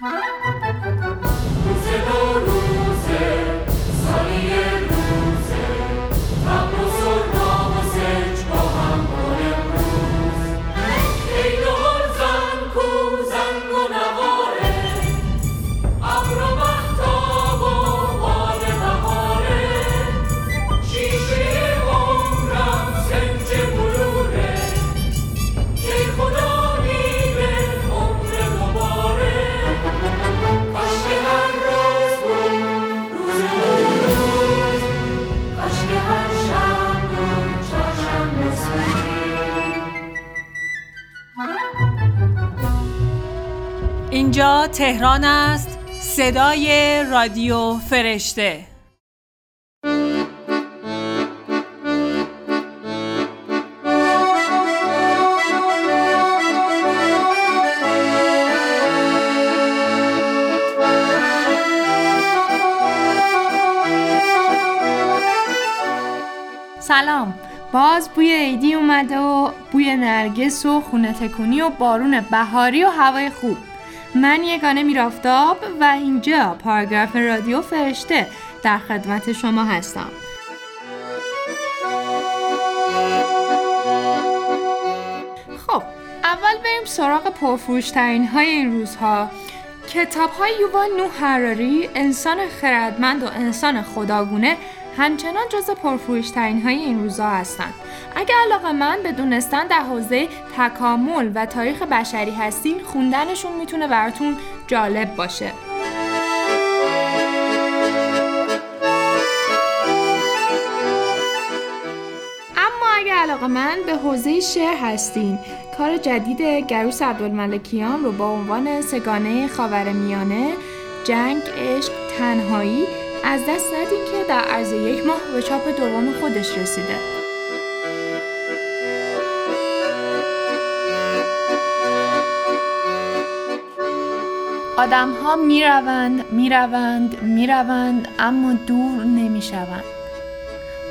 Huh? تهران است. صدای رادیو فرشته. سلام. باز بوی عیدی اومده و بوی نرگس و خونه تکونی و بارون بهاری و هوای خوب. من یگانه میرافتاب و اینجا پاراگراف رادیو فرشته در خدمت شما هستم. خب اول بریم سراغ پرفروشترین های این روزها. کتاب های یووال نو هراری انسان خردمند و انسان خداگونه همچنان جز پرفروشترین های این روزها هستند. اگر علاقه من به دونستن در حوزه تکامل و تاریخ بشری هستین خوندنشون می‌تونه براتون جالب باشه. اما اگر علاقه من به حوزه شعر هستین کار جدید گروس عبدالملکیان رو با عنوان سگانه خاورمیانه جنگ عشق تنهایی از دست ندین که در عرض یک ماه به چاپ دوم خودش رسیده آدم ها می روند می روند می روند اما دور نمی شوند.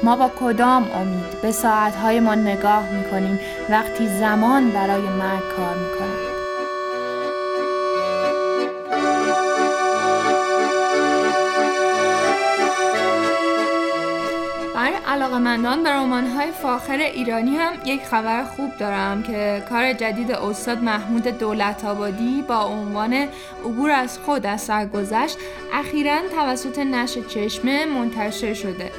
ما با کدام امید به ساعتهای ما نگاه می کنیم وقتی زمان برای مرگ کار می کنیم. علاقمندان به رمان‌های فاخر ایرانی هم یک خبر خوب دارم که کار جدید استاد محمود دولت آبادی با عنوان عبور از خود از سرگذشت اخیرا توسط نشر چشمه منتشر شده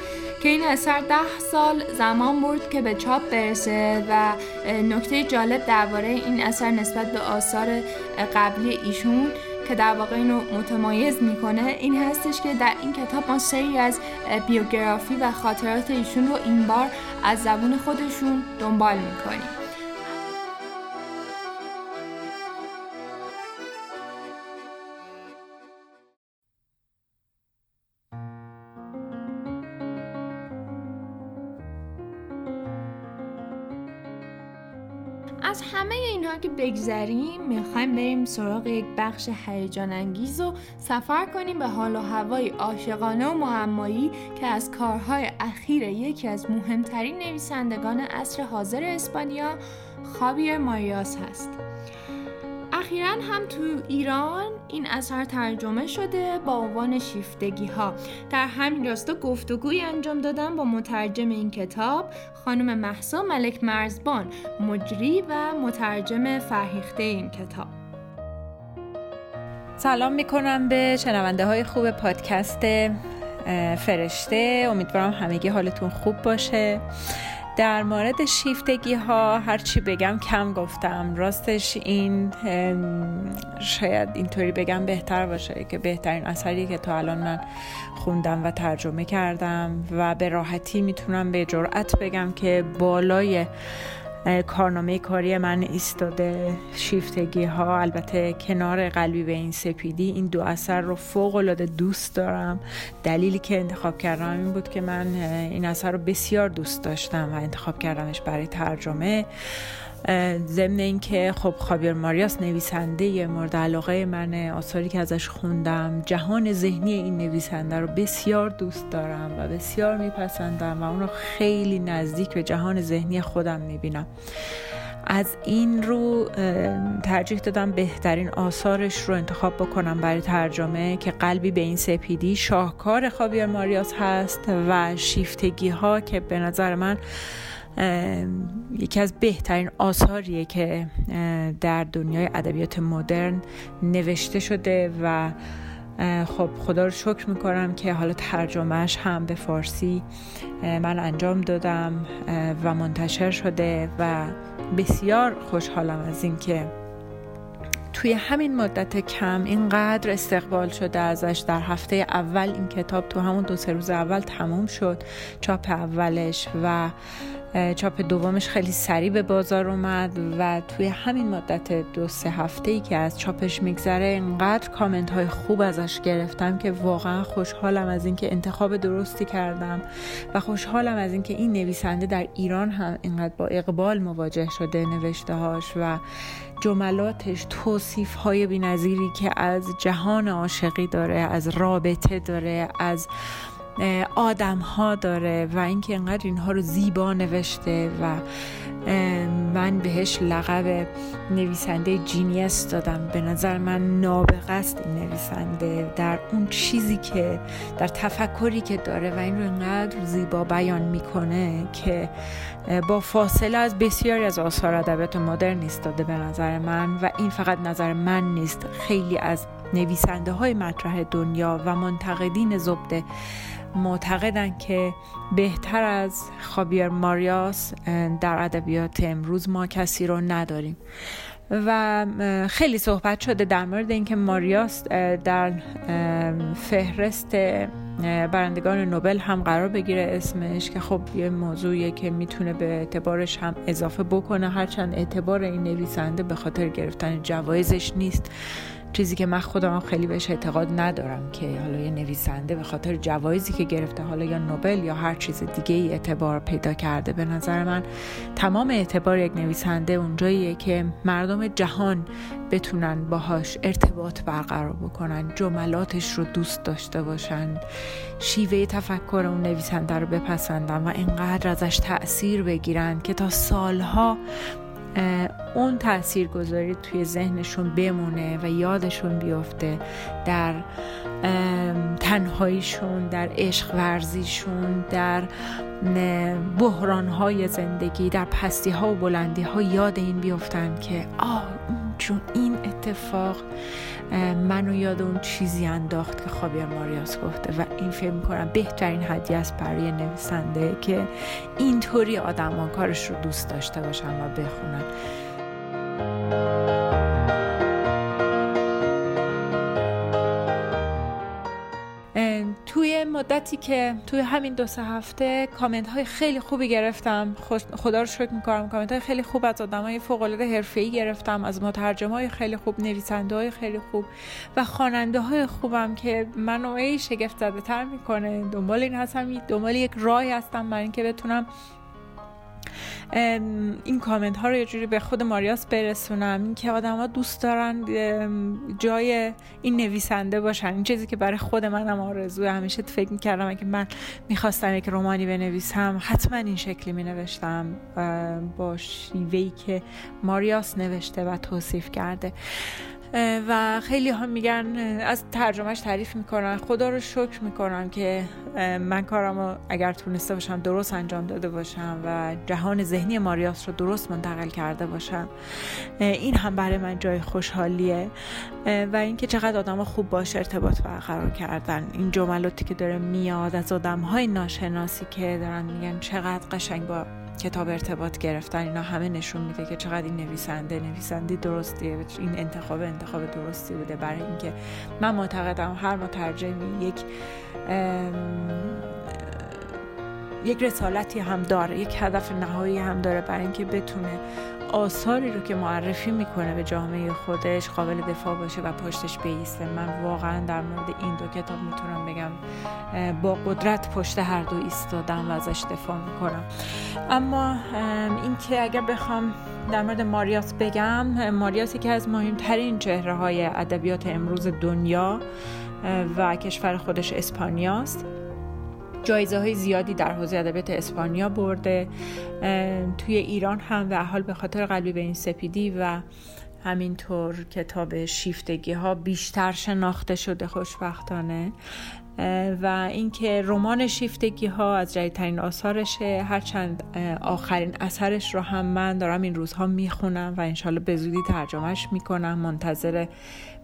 که این اثر ده سال زمان برد که به چاپ برسه و نکته جالب درباره این اثر نسبت به آثار قبلی ایشون که در واقع اینو متمایز می‌کنه این هستش که در این کتاب ما سری از بیوگرافی و خاطرات ایشون رو این بار از زبون خودشون دنبال می‌کنیم. همه اینها که بگذریم می‌خوایم بریم سراغ یک بخش هیجان انگیز و سفر کنیم به حال و هوای عاشقانه و معمایی که از کارهای اخیر یکی از مهمترین نویسندگان عصر حاضر اسپانیا خابیر ماریاس هست. اخیرا هم تو ایران این اثر ترجمه شده با عنوان شیفتگی ها در همین راستا گفتگوی انجام دادم با مترجم این کتاب خانم محسا ملک مرزبان مجری و مترجم فرهیخته این کتاب. سلام می‌کنم به شنونده های خوب پادکست فرشته. امیدوارم همگی حالتون خوب باشه. در مورد شیفتگی ها هرچی بگم کم گفتم. راستش این شاید اینطوری بگم بهتر باشه که بهترین اثری که تا الان من خوندم و ترجمه کردم و به راحتی می‌تونم به جرأت بگم که بالای کارنامه کاری من ایستاده شیفتگی ها البته کنار قلبی به این سپیدی این دو اثر رو فوق العاده دوست دارم. دلیلی که انتخاب کردم این بود که من این اثر رو بسیار دوست داشتم و انتخاب کردمش برای ترجمه. ضمن اینکه خب خابیر ماریاس نویسنده مورد علاقه من آثاری که ازش خوندم جهان ذهنی این نویسنده رو بسیار دوست دارم و بسیار میپسندم و اون رو خیلی نزدیک به جهان ذهنی خودم می‌بینم. از این رو ترجیح دادم بهترین آثارش رو انتخاب بکنم برای ترجمه که قلبی به این سپیدی شاهکار خابیر ماریاس هست و شیفتگی ها که به نظر من یکی از بهترین آثاریه که در دنیای ادبیات مدرن نوشته شده و خب خدا رو شکر می‌کنم که حالا ترجمهش هم به فارسی من انجام دادم و منتشر شده و بسیار خوشحالم از اینکه توی همین مدت کم اینقدر استقبال شده ازش در هفته اول این کتاب تو همون دو سه روز اول تموم شد چاپ اولش و چاپ دومش خیلی سریع به بازار اومد و توی همین مدت دو سه هفته ای که از چاپش میگذره اینقدر کامنت های خوب ازش گرفتم که واقعا خوشحالم از اینکه انتخاب درستی کردم و خوشحالم از اینکه این نویسنده در ایران هم اینقدر با اقبال مواجه شده نوشته هاش و جملاتش توصیف های بی که از جهان عاشقی داره از رابطه داره از آدم ها داره و اینکه انقدر اینها رو زیبا نوشته و من بهش لقب نویسنده جینیس دادم. به نظر من نابغه است این نویسنده در اون چیزی که در تفکری که داره و این رو اینقدر زیبا بیان می‌کنه که با فاصله از بسیاری از آثار ادبیات مدرن ایستاده به نظر من و این فقط نظر من نیست. خیلی از نویسنده های مطرح دنیا و منتقدین زبده معتقدن که بهتر از خابیر ماریاس در ادبیات امروز ما کسی رو نداریم. و خیلی صحبت شده در مورد اینکه ماریاس در فهرست برندگان نوبل هم قرار بگیره اسمش که خب یه موضوعیه که می‌تونه به اعتبارش هم اضافه بکنه. هرچند اعتبار این نویسنده به خاطر گرفتن جوایزش نیست. چیزی که من خودم خیلی بهش اعتقاد ندارم که حالا یه نویسنده به خاطر جوایزی که گرفته حالا یا نوبل یا هر چیز دیگه ای اعتبار پیدا کرده به نظر من تمام اعتبار یک نویسنده اونجاییه که مردم جهان بتونن باهاش ارتباط برقرار بکنن جملاتش رو دوست داشته باشن شیوه تفکر اون نویسنده رو بپسندن و اینقدر ازش تاثیر بگیرن که تا سالها اون تأثیر گذاری توی ذهنشون بمونه و یادشون بیفته در تنهاییشون در عشق ورزیشون در بحرانهای زندگی در پستی ها و بلندی ها یاد این بیفتن که آه چون این اتفاق منو یاد اون چیزی انداخت که خابیر ماریاس گفته و این فکر می‌کنم بهترین هدیه است برای نویسنده که اینطوری آدمان کارش رو دوست داشته باشن و بخونن. مدتی که توی همین دو سه هفته کامنت های خیلی خوبی گرفتم. خدا رو شکر می‌کنم کامنت های خیلی خوب از آدم های فوق العاده ای گرفتم از مترجم های خیلی خوب نویسنده های خیلی خوب و خواننده های خوبم که منو ای شگفت زده تر می‌کنه. دنبال این هستم دنبال یک راهی هستم برای اینکه بتونم این کامنت ها رو یه جوری به خود ماریاس برسونم. این که آدم ها دوست دارن جای این نویسنده باشن. این چیزی که برای خود منم آرزو همیشه فکر می‌کردم اگه من می‌خواستم یک رومانی بنویسم حتما این شکلی مینوشتم. با شیوهی که ماریاس نوشته و توصیف کرده. و خیلی ها میگن از ترجمهش تعریف می‌کنن. خدا رو شکر می‌کنم که من کارم رو اگر تونسته باشم درست انجام داده باشم و جهان ذهنی ماریاس رو درست منتقل کرده باشم. این هم برای من جای خوشحالیه. و اینکه چقدر آدم خوب باش ارتباط برقرار کردن. این جملاتی که داره میاد از آدم های ناشناسی که دارن میگن چقدر قشنگ با کتاب ارتباط گرفتن اینا همه نشون میده که چقدر این نویسنده نویسنده درستیه این انتخاب انتخاب درستی بوده برای اینکه من معتقدم هر مترجمی یک یک رسالتی هم داره یک هدف نهایی هم داره برای اینکه بتونه آثاری رو که معرفی می‌کنه به جامعه خودش قابل دفاع باشه و پشتش بیسته. من واقعا در مورد این دو کتاب می‌تونم بگم با قدرت پشت هر دو ایستادم و ازش دفاع می‌کنم. اما اینکه اگر بخوام در مورد ماریاس بگم ماریاس یکی از مهمترین چهره های ادبیات امروز دنیا و کشور خودش اسپانیاست. جایزه های زیادی در حوزه ادبیات اسپانیا برده توی ایران هم و حال به خاطر قلبی به این سپیدی و همینطور کتاب شیفتگی ها بیشتر شناخته شده خوشبختانه. و اینکه رمان شیفتگی ها از جدیدترین آثارشه. هرچند آخرین اثرش رو هم من دارم این روزها می‌خونم و انشالله به زودی ترجمهش می‌کنم. منتظر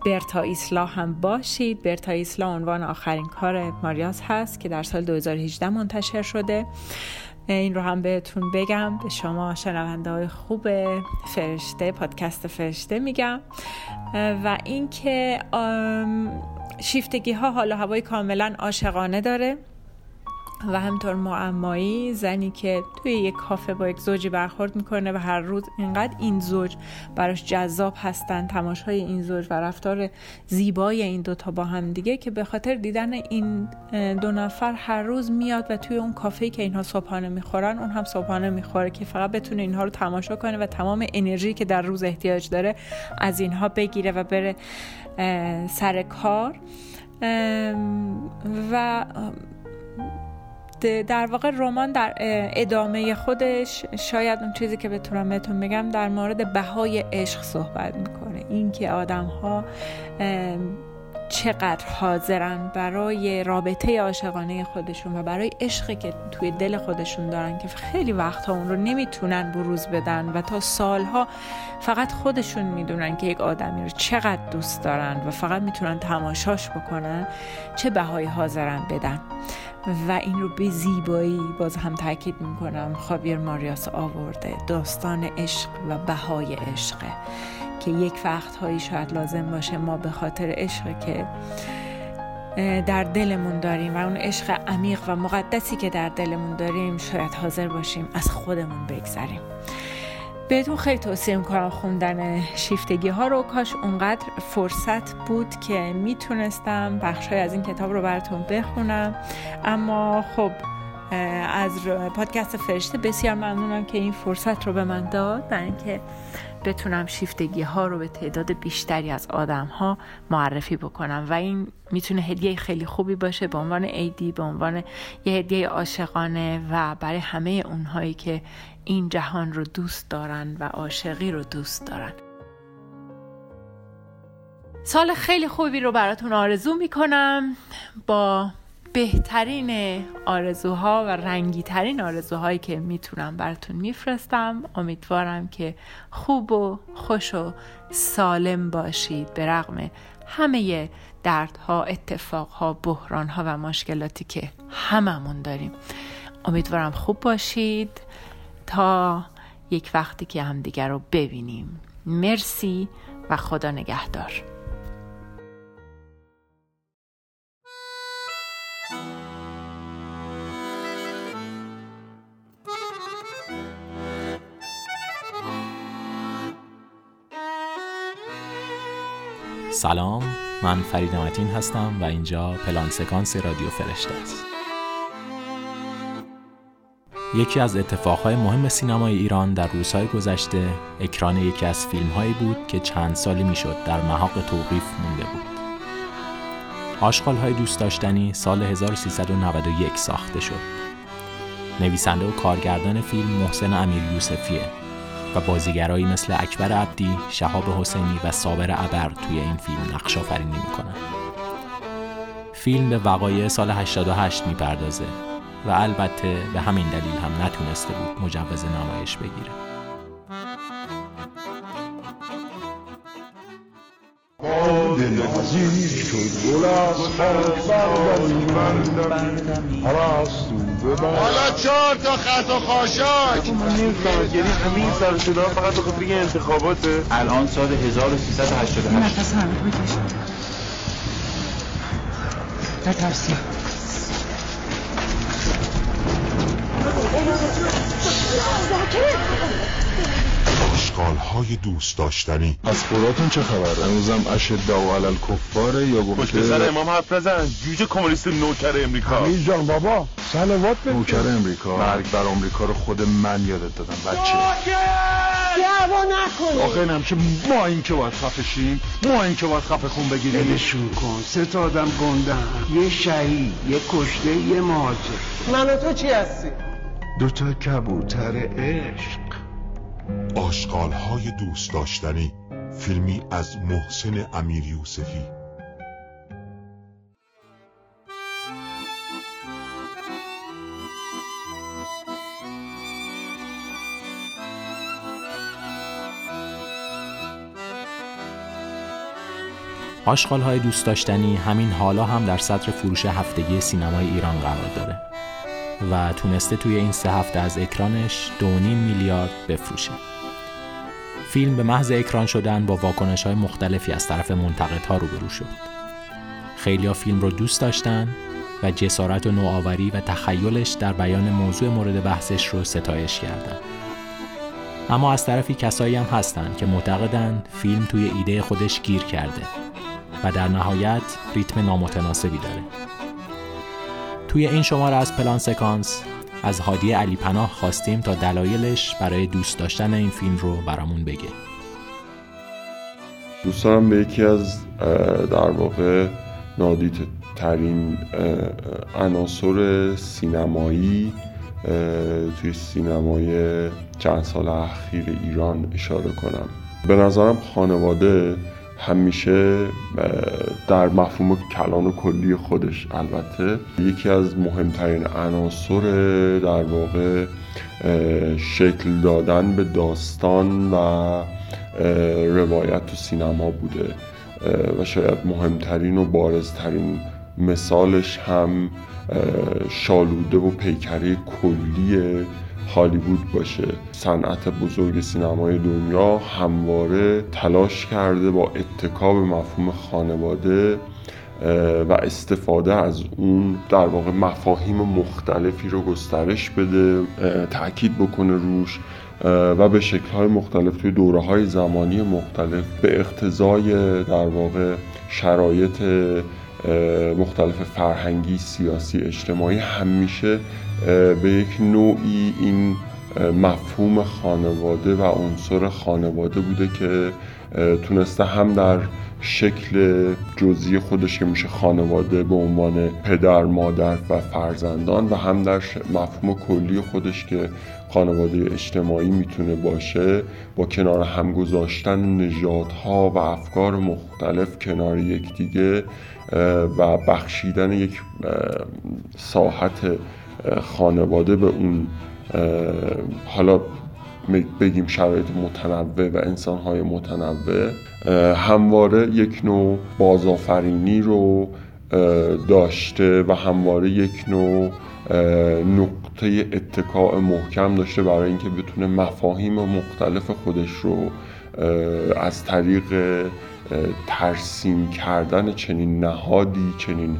برتا ایسلا هم باشید. برتا ایسلا عنوان آخرین کار ماریاس هست که در سال 2018 منتشر شده. این رو هم بهتون بگم. به شما شنونده های خوب فرشته پادکست فرشته میگم. و اینکه شیفتگی ها حالا هوای کاملا عاشقانه داره و همطور معمایی زنی که توی یک کافه با یک زوجی برخورد می‌کنه و هر روز اینقدر این زوج براش جذاب هستن تماشای این زوج و رفتار زیبای این دوتا با هم دیگه که به خاطر دیدن این دو نفر هر روز میاد و توی اون کافه که اینها صبحانه می‌خورن اون هم صبحانه می‌خوره که فقط بتونه اینها رو تماشا کنه و تمام انرژی که در روز احتیاج داره از اینها بگیره و بره سر کار. و در واقع رمان در ادامه خودش شاید اون چیزی که بتونم بهتون بگم در مورد بهای عشق صحبت می‌کنه. اینکه آدم ها چقدر حاضرن برای رابطه عاشقانه خودشون و برای عشقی که توی دل خودشون دارن که خیلی وقتها اون رو نمی‌تونن بروز بدن و تا سالها فقط خودشون می‌دونن که یک آدمی رو چقدر دوست دارن و فقط می‌تونن تماشاش بکنن چه بهایی حاضرن بدن. و این رو به زیبایی باز هم تاکید می‌کنم. خابیر ماریاس آورده داستان عشق و بهای عشقه. که یک وقتهایی شاید لازم باشه ما به خاطر عشق که در دلمون داریم و اون عشق عمیق و مقدسی که در دلمون داریم شاید حاضر باشیم از خودمون بگذریم. بهتون خیلی توصیه می‌کنم خوندن شیفتگی ها رو. کاش اونقدر فرصت بود که می‌تونستم بخش های از این کتاب رو براتون بخونم. اما خب از پادکست فرشته بسیار ممنونم که این فرصت رو به من داد. در اینکه بتونم شیفتگی ها رو به تعداد بیشتری از آدم ها معرفی بکنم. و این می‌تونه هدیه خیلی خوبی باشه به عنوان ایدی به عنوان یه هدیه عاشقانه و برای همه اونهایی که این جهان رو دوست دارن و عاشقی رو دوست دارن. سال خیلی خوبی رو براتون آرزو می‌کنم با بهترین آرزوها و رنگیترین آرزوهایی که می‌تونم براتون میفرستم. امیدوارم که خوب و خوش و سالم باشید. به رغم همه دردها اتفاقها بحرانها و مشکلاتی که هممون داریم. امیدوارم خوب باشید. تا یک وقتی که همدیگر رو ببینیم. مرسی و خدا نگهدار. سلام من فرید متین هستم و اینجا پلان سکانس رادیو فرشته است. یکی از اتفاقهای مهم سینمای ایران در روزهای گذشته اکران یکی از فیلمهایی بود که چند سالی می‌شد در محاق توقیف مونده بود. آشغال های دوست داشتنی سال 1391 ساخته شد. نویسنده و کارگردان فیلم محسن امیر یوسفیه. و بازیگرایی مثل اکبر عبدی، شهاب حسینی و صابر ابر توی این فیلم نقش آفرینی می‌کنن. فیلم به وقایع سال 88 می‌پردازه و البته به همین دلیل هم نتونسته بود مجوز نمایش بگیره. حالا چهار تا خط و خاشاک من نمی‌فهمم یعنی همین سر صدا فقط بخاطر این انتخاباته الان سال 1388 نفس همه بکشم نترسیم اشغال های دوست داشتنی. از خوداتون چه خبر؟ امروزم اشد و علل کفاره یا گفته پسر امام حرف نزن. جوجه کمونیست نوکر امریکا. امیر جان بابا سلوات نوکر امریکا. مرگ بر امریکا رو خود من یادت دادم بچه. دعوا نکنید آخه اینم که ما این که باید خفه شیم ما این که باید خفه خون بگیریم. بلشون کن. سه تا آدم گندن یه شهید یه کشته یه مهاجر. من و تو چی هستی دوتا کبوتر عشق. آشقال های دوست داشتنی فیلمی از محسن امیر یوسفی. آشغال های دوست داشتنی همین حالا هم در صدر فروش هفتگی سینمای ایران قرار داره. و تونسته توی این سه هفته از اکرانش دونیم میلیارد بفروشه. فیلم به محض اکران شدن با واکنش های مختلفی از طرف منتقدها روبرو شد. خیلی ها فیلم رو دوست داشتن و جسارت و نوآوری و تخیلش در بیان موضوع مورد بحثش رو ستایش کردن. اما از طرفی کسایی هم هستن که معتقدن فیلم توی ایده خودش گیر کرده و در نهایت ریتم نامتناسبی داره. توی این شماره از پلان سکانس. از هادی علی پناه خواستیم تا دلایلش برای دوست داشتن این فیلم رو برامون بگه. دوست دارم به یکی از در واقع نادیده ترین عناصر سینمایی توی سینمای چند سال اخیر ایران اشاره کنم. به نظرم خانواده همیشه در مفهوم کلان و کلی خودش البته یکی از مهمترین عناصر در واقع شکل دادن به داستان و روایت تو سینما بوده. و شاید مهمترین و بارزترین مثالش هم شالوده و پیکره کلی هالیوود باشه. صنعت بزرگ سینمای دنیا همواره تلاش کرده با اتکاب مفهوم خانواده و استفاده از اون در واقع مفاهیم مختلفی رو گسترش بده تاکید بکنه روش و به شکلهای مختلف توی دوره های زمانی مختلف به اقتضای در واقع شرایط مختلف فرهنگی سیاسی اجتماعی همیشه به یک نوعی این مفهوم خانواده و عنصر خانواده بوده که تونسته هم در شکل جزئی خودش که میشه خانواده به عنوان پدر مادر و فرزندان و هم در مفهوم کلی خودش که خانواده اجتماعی می‌تونه باشه با کنار هم گذاشتن نژادها و افکار مختلف کنار یکدیگه و بخشیدن یک ساحت خانواده به اون حالا بگیم شرایط متنوع و انسانهای متنوع همواره یک نوع بازآفرینی رو داشته و همواره یک نوع نقطه اتکاع محکم داشته برای اینکه بتونه مفاهیم مختلف خودش رو از طریق ترسیم کردن چنین نهادی چنین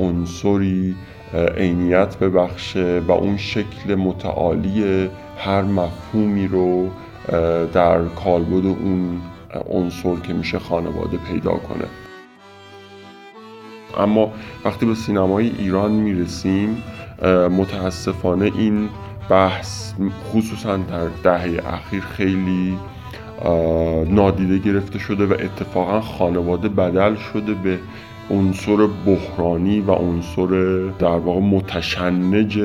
عنصری عینیت ببخشه و اون شکل متعالی هر مفهومی رو در کالبد اون عنصر که میشه خانواده پیدا کنه. اما وقتی به سینمای ایران می‌رسیم متاسفانه این بحث خصوصا در دهه اخیر خیلی نادیده گرفته شده و اتفاقا خانواده بدل شده به عنصر بحرانی و عنصر در واقع متشنج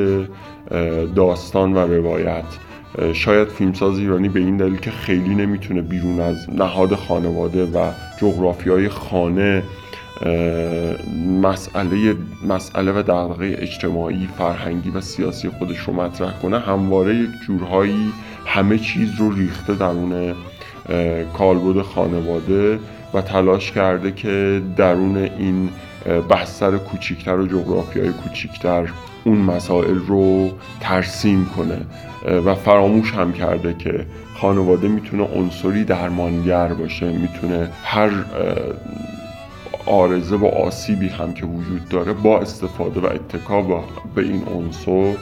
داستان و روایت. شاید فیلمساز ایرانی به این دلیل که خیلی نمی‌تونه بیرون از نهاد خانواده و جغرافی های خانه مسئله مسئله و دغدغه اجتماعی فرهنگی و سیاسی خودش رو مطرح کنه همواره یک جورهایی همه چیز رو ریخته درون کالبد خانواده. و تلاش کرده که درون این بستر کوچیکتر و جغرافی های کوچیکتر اون مسائل رو ترسیم کنه. و فراموش هم کرده که خانواده می‌تونه عنصری درمانگر باشه می‌تونه هر آرزه و آسیبی هم که وجود داره با استفاده و اتکا به این عنصر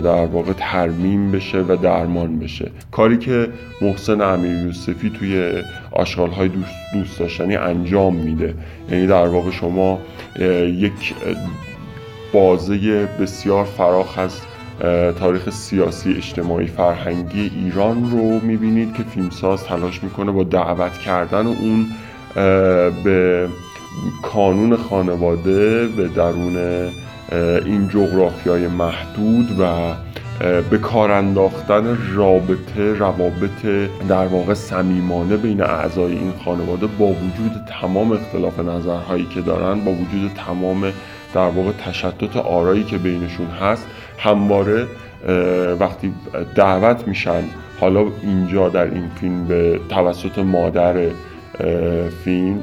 در واقع ترمیم بشه و درمان بشه. کاری که محسن امیر یوسفی توی آشغال های دوست, دوست داشتنی انجام میده. یعنی در واقع شما یک بازه بسیار فراخ از تاریخ سیاسی اجتماعی فرهنگی ایران رو می‌بینید که فیلمساز تلاش می‌کنه با دعوت کردن اون به کانون خانواده به درون این جغرافیای محدود و به کار انداختن رابطه روابط در واقع صمیمانه بین اعضای این خانواده با وجود تمام اختلاف نظرهایی که دارن با وجود تمام در واقع تشتت آرایی که بینشون هست همواره وقتی دعوت میشن حالا اینجا در این فیلم به توسط مادر فیلم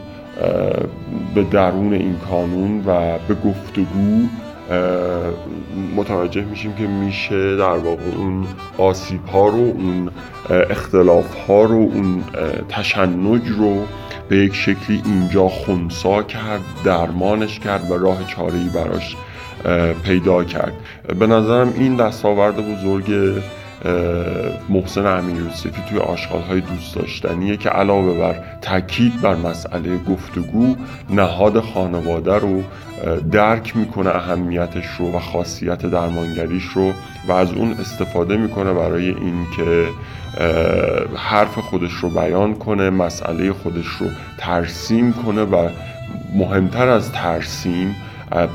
به درون این کانون و به گفتگو متوجه میشیم که میشه در واقع اون آسیب ها رو اون اختلاف ها رو اون تشنج رو به یک شکلی اینجا خونسا کرد درمانش کرد و راه چاره براش پیدا کرد. به نظرم این دستاورد بزرگ محسن امیر یوسفی توی آشغال های دوست داشتنیه که علاوه بر تاکید بر مسئله گفتگو نهاد خانواده رو درک می‌کنه اهمیتش رو و خاصیت درمانگریش رو و از اون استفاده می‌کنه برای اینکه حرف خودش رو بیان کنه مسئله خودش رو ترسیم کنه و مهمتر از ترسیم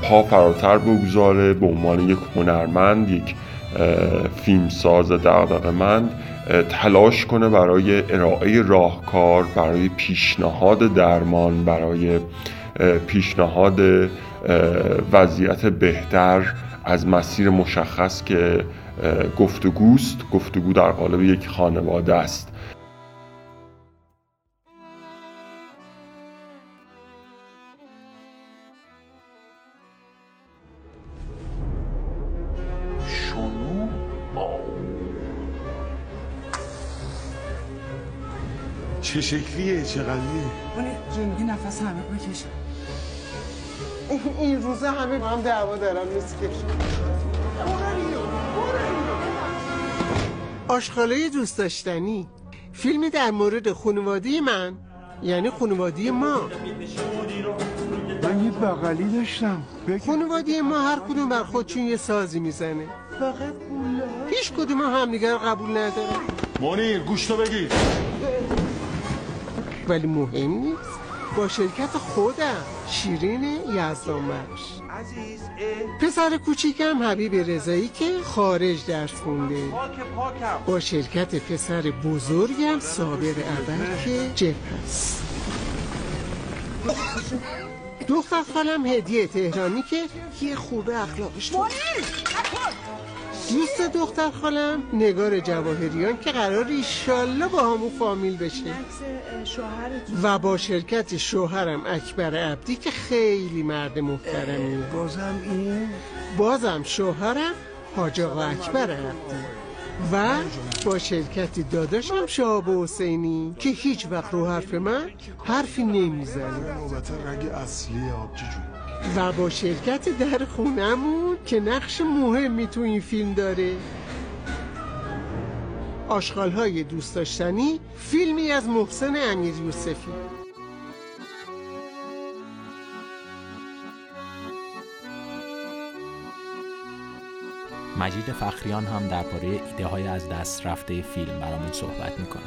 پا فراتر بگذاره به عنوان یک هنرمند یک فیلمساز من تلاش کنه برای ارائه راهکار برای پیشنهاد درمان برای پیشنهاد وضعیت بهتر از مسیر مشخص که گفتگوست. گفتگو در قالب یک خانواده است. چه شکلیه؟ چه قدیه جون یه نفس همه بکش این روزه همه هم دعوا دارن که. آشخاله دوست داشتنی. فیلمی در مورد خانواده من یعنی خانواده ما. من یه بغلی داشتم. خانواده ما هر کدوم بر خودشون یه سازی می‌زنه. فقط هیچ کدوم هم دیگر قبول نداره منیر گوشتو بگیر. ولی مهم نیست. با شرکت خودم شیرین یزدانبخش پسر کوچیکم حبیب رضایی که خارج درس خونده. با شرکت پسر بزرگم صابر ابر که جپ هست. دختر خالم هدیه تهرانی که یه خوبه اخلاقش دوست دختر خالم نگار جواهریان که قرار ایشالله با همون فامیل بشه. و با شرکت شوهرم اکبر عبدی که خیلی مرد محترمیه بازم این؟ بازم شوهرم حاج آقا اکبر عبدی. و با شرکت داداشم شاب حسینی که هیچ وقت رو حرف من حرفی نمی‌زنه. نوبت رگ اصلی آبجی و با شرکت در خونمون که نقش مهمی تو این فیلم داره. آشغال های دوست داشتنی فیلمی از محسن امیر یوسفی. مجید فخریان هم درباره ایده های از دست رفته فیلم برامون صحبت می‌کنه.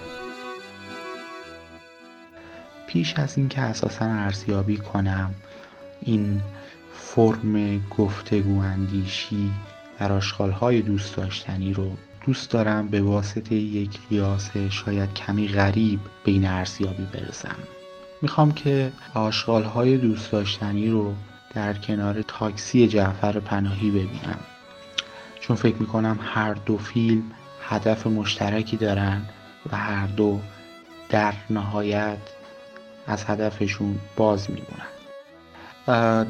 پیش از اینکه اساسا ارزیابی کنم این فرم گفتگو اندیشی در آشغالهای دوست داشتنی رو دوست دارم به واسطه یک قیاس شاید کمی غریب به این ارزیابی برسم. می‌خوام که آشغالهای دوست داشتنی رو در کنار تاکسی جعفر پناهی ببینم. چون فکر می‌کنم هر دو فیلم هدف مشترکی دارن و هر دو در نهایت از هدفشون باز میمونن.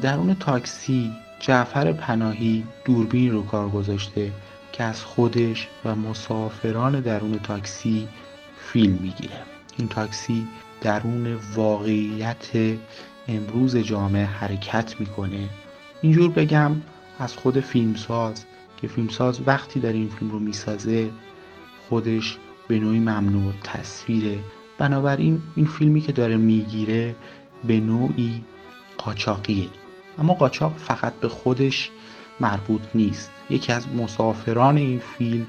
درون تاکسی جعفر پناهی دوربین رو کار گذاشته که از خودش و مسافران درون تاکسی فیلم می‌گیره. این تاکسی درون واقعیت امروز جامعه حرکت می‌کنه. اینجور بگم از خود فیلمساز که فیلمساز وقتی در این فیلم رو می‌سازه خودش به نوعی ممنوع تصویره بنابراین این فیلمی که داره می‌گیره به نوعی قاچاقیه اما قاچاق فقط به خودش مربوط نیست. یکی از مسافران این فیلم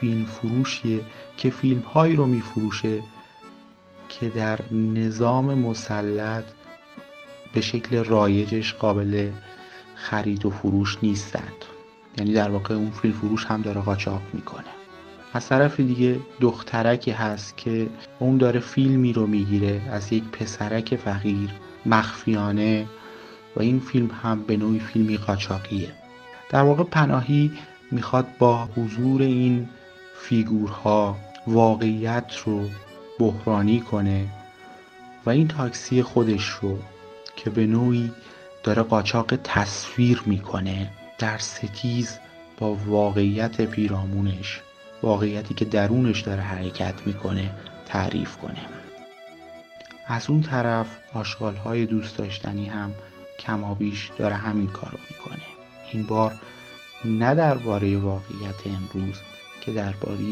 فیلم فروشیه که فیلم هایی رو میفروشه که در نظام مسلط به شکل رایجش قابل خرید و فروش نیستند. یعنی در واقع اون فیلم فروش هم داره قاچاق می‌کنه. از طرف دیگه دخترکی هست که اون داره فیلمی رو می‌گیره از یک پسرک فقیر. مخفیانه و این فیلم هم به نوعی فیلمی قاچاقیه. در واقع پناهی می‌خواد با حضور این فیگورها واقعیت رو بحرانی کنه و این تاکسی خودش رو که به نوعی داره قاچاق تصویر می‌کنه در ستیز با واقعیت پیرامونش واقعیتی که درونش داره حرکت می‌کنه تعریف کنه. از اون طرف آشغال های دوست داشتنی هم کمابیش داره همین کارو می‌کنه. این بار نه درباره واقعیت امروز که درباره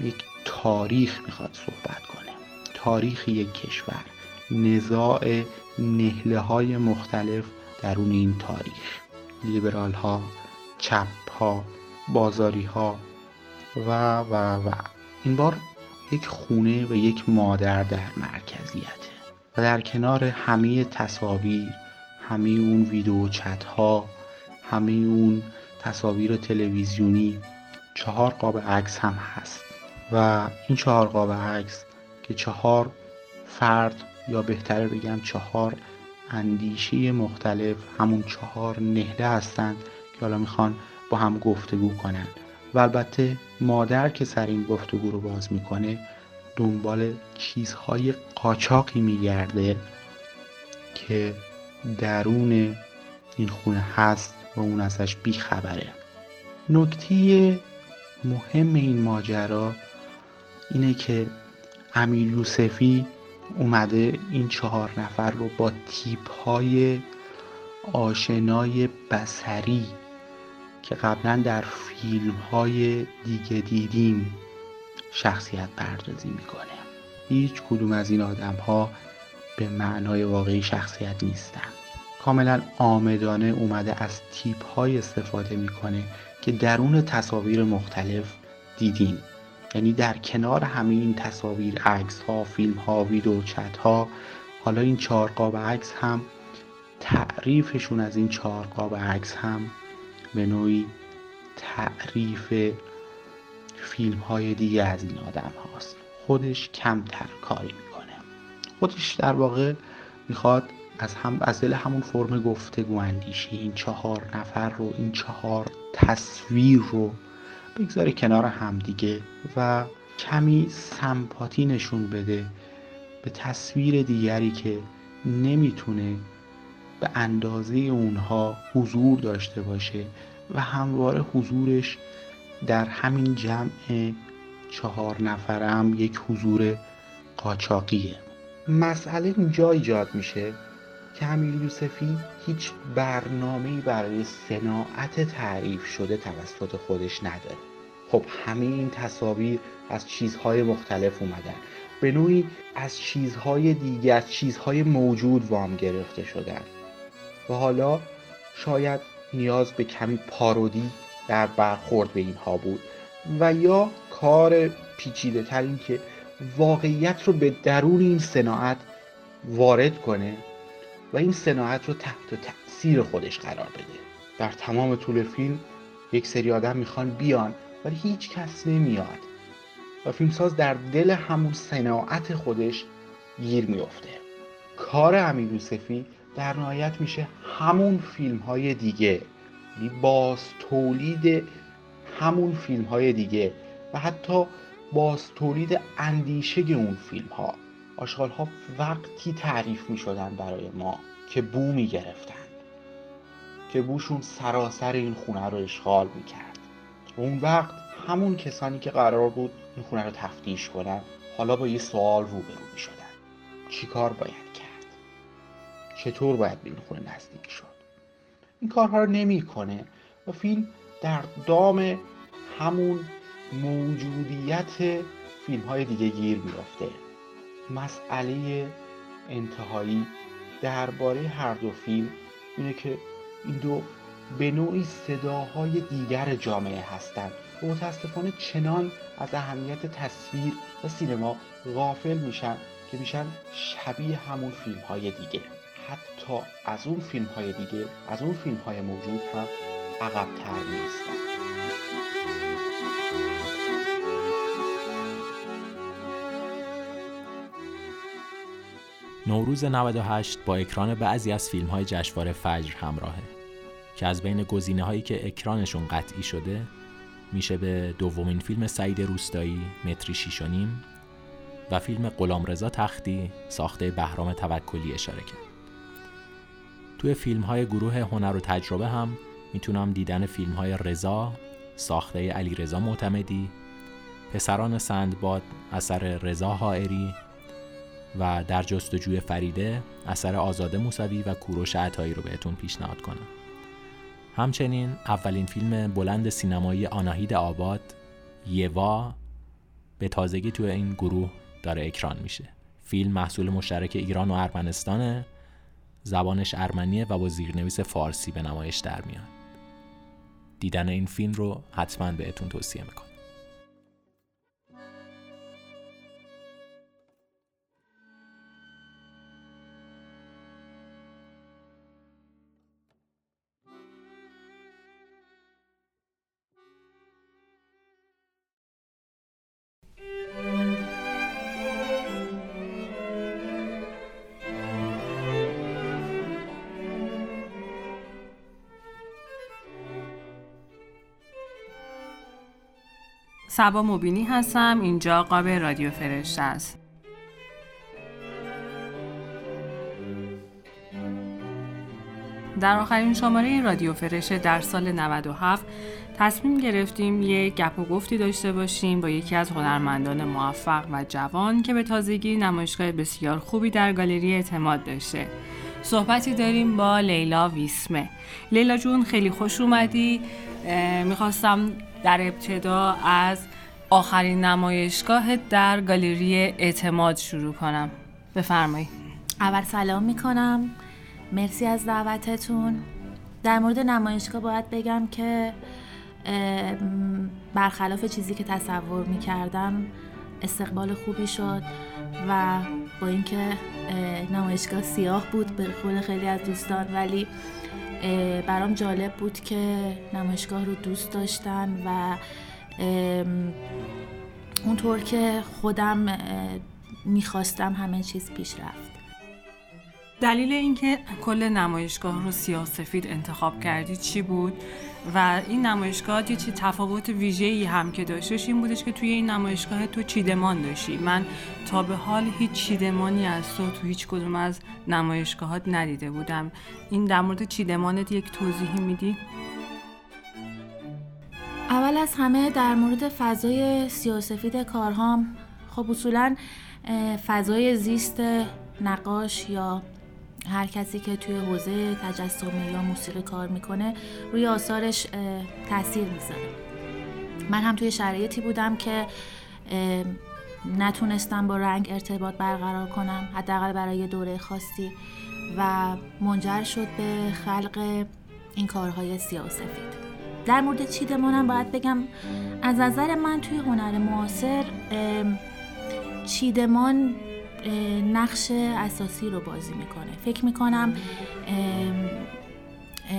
یک تاریخ می‌خواد صحبت کنه. تاریخ یک کشور. نزاع نهله های مختلف درون این تاریخ. لیبرال ها چپ ها بازاری ها و و و. این بار یک خونه و یک مادر در مرکزیته و در کنار همه تصاویر همه اون ویدیو چت ها همه اون تصاویر تلویزیونی چهار قاب عکس هم هست. و این چهار قاب عکس که چهار فرد یا بهتره بگم چهار اندیشه مختلف همون چهار نهله هستند که حالا می‌خوان با هم گفتگو کنن. و البته مادر که سر این گفتگو رو باز می‌کنه دنبال چیزهای قاچاقی میگرده که درون این خونه هست و اون ازش بیخبره. نکته مهم این ماجرا اینه که امیر یوسفی اومده این چهار نفر رو با تیپ های آشنای بسری که قبلا در فیلم های دیگه دیدیم شخصیت پردازی می‌کنه. هیچ کدوم از این آدم ها به معنای واقعی شخصیت نیستن. کاملا آمدانه اومده از تیپ های استفاده می‌کنه که درون تصاویر مختلف دیدیم. یعنی در کنار همه این تصاویر عکس ها فیلم ها ویدیو چت ها حالا این چهار قاب عکس هم تعریفشون از این چهار قاب عکس هم به نوعی تعریف فیلم های دیگه از این آدم هاست. خودش کمتر کاری می‌کنه. خودش در واقع می‌خواد از هم از دل همون فرم گفتگو اندیشی این چهار نفر رو این چهار تصویر رو بگذاره کنار همدیگه و کمی سمپاتی نشون بده به تصویر دیگری که نمی‌تونه به اندازه اونها حضور داشته باشه و همواره حضورش در همین جمع چهار نفرم یک حضور قاچاقیه. مسئله اینجا ایجاد میشه که امیر یوسفی هیچ برنامه‌ای برای صناعت تعریف شده توسط خودش نداره. خب همه این تصاویر از چیزهای مختلف اومدن. به نوعی از چیزهای دیگه از چیزهای موجود وام گرفته شدن. و حالا شاید نیاز به کمی پارودی در برخورد به اینها بود و یا کار پیچیده تر این که واقعیت رو به درون این صناعت وارد کنه و این صناعت رو تحت تاثیر خودش قرار بده. در تمام طول فیلم یک سری آدم می‌خوان بیان ولی هیچ کس نمیاد و فیلمساز در دل همون صناعت خودش گیر میفته کار امیر یوسفی در نهایت میشه همون فیلم های دیگه. یعنی باز تولید همون فیلم های دیگه و حتی باز تولید اندیشه اون فیلم ها آشغال ها وقتی تعریف می شدن برای ما که بو می گرفتن که بوشون سراسر این خونه رو اشغال می کرد اون وقت همون کسانی که قرار بود این خونه رو تفتیش کنن حالا با یه سوال روبرو می شدن چی کار باید چطور باید به این خونه نزدیک شد؟ این کارها رو نمی‌کنه. و فیلم در دام همون موجودیت فیلم های دیگه گیر میافته. مسئله انتهایی درباره هر دو فیلم اینه که این دو به نوعی صداهای دیگر جامعه هستند و متاسفانه چنان از اهمیت تصویر و سینما غافل میشن که میشن شبیه همون فیلم های دیگه. حتی از اون فیلم های دیگه از اون فیلم های موجود هم عقبتر نیستن نوروز 98 با اکران بعضی از فیلم های جشنواره فجر همراهه که از بین گزینه هایی که اکرانشون قطعی شده میشه به دومین فیلم سعید روستایی متری شیشانیم و فیلم رضا تختی ساخته بهرام توکلی اشاره کرد. توی فیلم های گروه هنر و تجربه هم می‌تونم دیدن فیلم های رضا ساخته علی رضا معتمدی پسران سندباد اثر رضا حائری و در جستجوی فریده اثر آزاده موسوی و کوروش عطایی رو بهتون پیشنهاد کنم. همچنین اولین فیلم بلند سینمایی آناهید آباد یوا به تازگی توی این گروه داره اکران میشه. فیلم محصول مشترک ایران و ارمنستانه. زبانش ارمنیه و با زیرنویس فارسی به نمایش در میاد. دیدن این فیلم رو حتما بهتون توصیه می‌کنم. سبا مبینی هستم. اینجا قاب رادیو فرشته است. در آخرین شماره رادیو فرشه در سال 97 تصمیم گرفتیم یک گپ و گفتی داشته باشیم با یکی از هنرمندان موفق و جوان که به تازگی نمایشگاه بسیار خوبی در گالری اعتماد داشته. صحبتی داریم با لیلا ویسمه. لیلا جون خیلی خوش اومدی. می‌خواستم در ابتدا از آخرین نمایشگاه در گالری اعتماد شروع کنم. بفرمایید. اول سلام می‌کنم. مرسی از دعوتتون. در مورد نمایشگاه باید بگم که برخلاف چیزی که تصور می‌کردم استقبال خوبی شد و با اینکه نمایشگاه سیاه بود به قول خیلی از دوستان ولی برام جالب بود که نمایشگاه رو دوست داشتن و اونطور که خودم می‌خواستم همه چیز پیش رفت. دلیل اینکه کل نمایشگاه رو سیاسفید انتخاب کردی چی بود؟ و این نمایشگاه یه چی تفاوت ویژه‌ای هم که داشتش این بودش که توی این نمایشگاه تو چیدمان داشتی. من تا به حال هیچ چیدمانی از تو تو هیچ کدوم از نمایشگاهات ندیده بودم. این در مورد چیدمانت یک توضیحی میدی؟ اول از همه در مورد فضای سیاسفید کارهام خب اصولا فضای زیست نقاش یا هر کسی که توی حوزه تجسمی یا موسیقی کار می‌کنه روی آثارش تاثیر می‌ذاره. من هم توی شرایطی بودم که نتونستم با رنگ ارتباط برقرار کنم حداقل برای دوره خاصی و منجر شد به خلق این کارهای سیاسفید. در مورد چیدمانم باید بگم از نظر من توی هنر معاصر چیدمان نقش اساسی رو بازی می‌کنه. فکر می‌کنم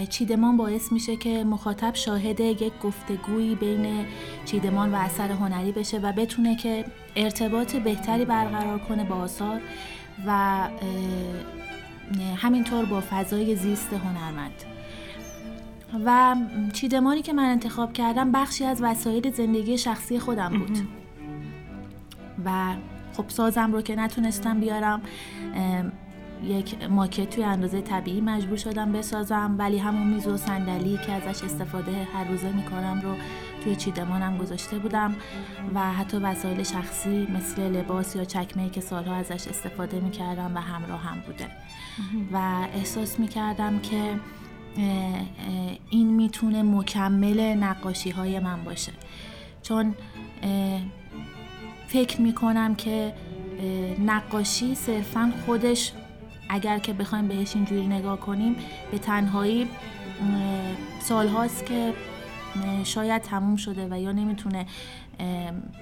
چیدمان باعث میشه که مخاطب شاهد یک گفتگویی بین چیدمان و اثر هنری بشه و بتونه که ارتباط بهتری برقرار کنه با آثار و همینطور با فضای زیست هنرمند. و چیدمانی که من انتخاب کردم بخشی از وسایل زندگی شخصی خودم بود. و خب سازم رو که نتونستم بیارم یک ماکت توی اندازه طبیعی مجبور شدم بسازم ولی همون میز و صندلی که ازش استفاده هر روزه می‌کنم رو توی چیدمانم گذاشته بودم و حتی وسایل شخصی مثل لباس یا چکمه که سالها ازش استفاده می‌کردم و همراه هم بوده. و احساس می‌کردم که این می‌تونه مکمل نقاشی های من باشه. چون فکر می‌کنم که نقاشی صرفا خودش اگر که بخوایم بهش اینجوری نگاه کنیم به تنهایی سال هاست که شاید تموم شده و یا نمی‌تونه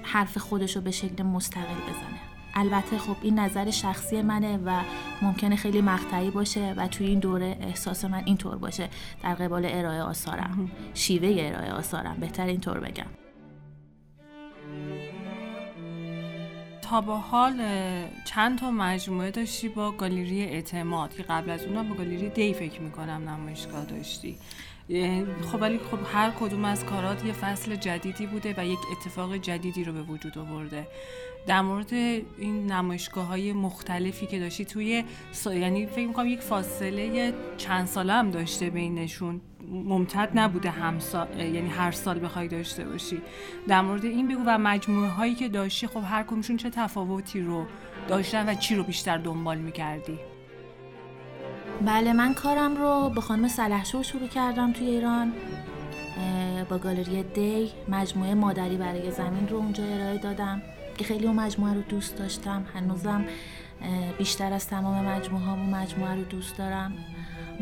حرف خودش رو به شکل مستقل بزنه. البته خب این نظر شخصی منه و ممکنه خیلی مقطعی باشه و توی این دوره احساس من اینطور باشه. در قبال ارائه آثارم. شیوه ارائه آثارم. بهتر اینطور بگم. تا با حال چند تا مجموعه داشتی با گالری اعتماد که قبل از اونم با گالری دی فکر می‌کنم نمایشگاه داشتی. خب ولی خب هر کدوم از کارات یه فصل جدیدی بوده و یک اتفاق جدیدی رو به وجود آورده. در مورد این نمایشگاه های مختلفی که داشتی توی یعنی فکر می‌کنم یک فاصله چند ساله هم داشته بینشون. ممتد نبوده هم یعنی هر سال بخوای داشته باشی. در مورد این بگو و مجموعه هایی که داشتی خب هر کدومشون چه تفاوتی رو داشتن و چی رو بیشتر دنبال می‌کردی؟ بله من کارم رو به خانم سلحشور شروع کردم توی ایران با گالری دی مجموعه مادری برای زمین رو اونجا ارائه دادم که خیلی اون مجموعه رو دوست داشتم. هنوزم بیشتر از تمام مجموعه ها اون مجموعه رو دوست دارم.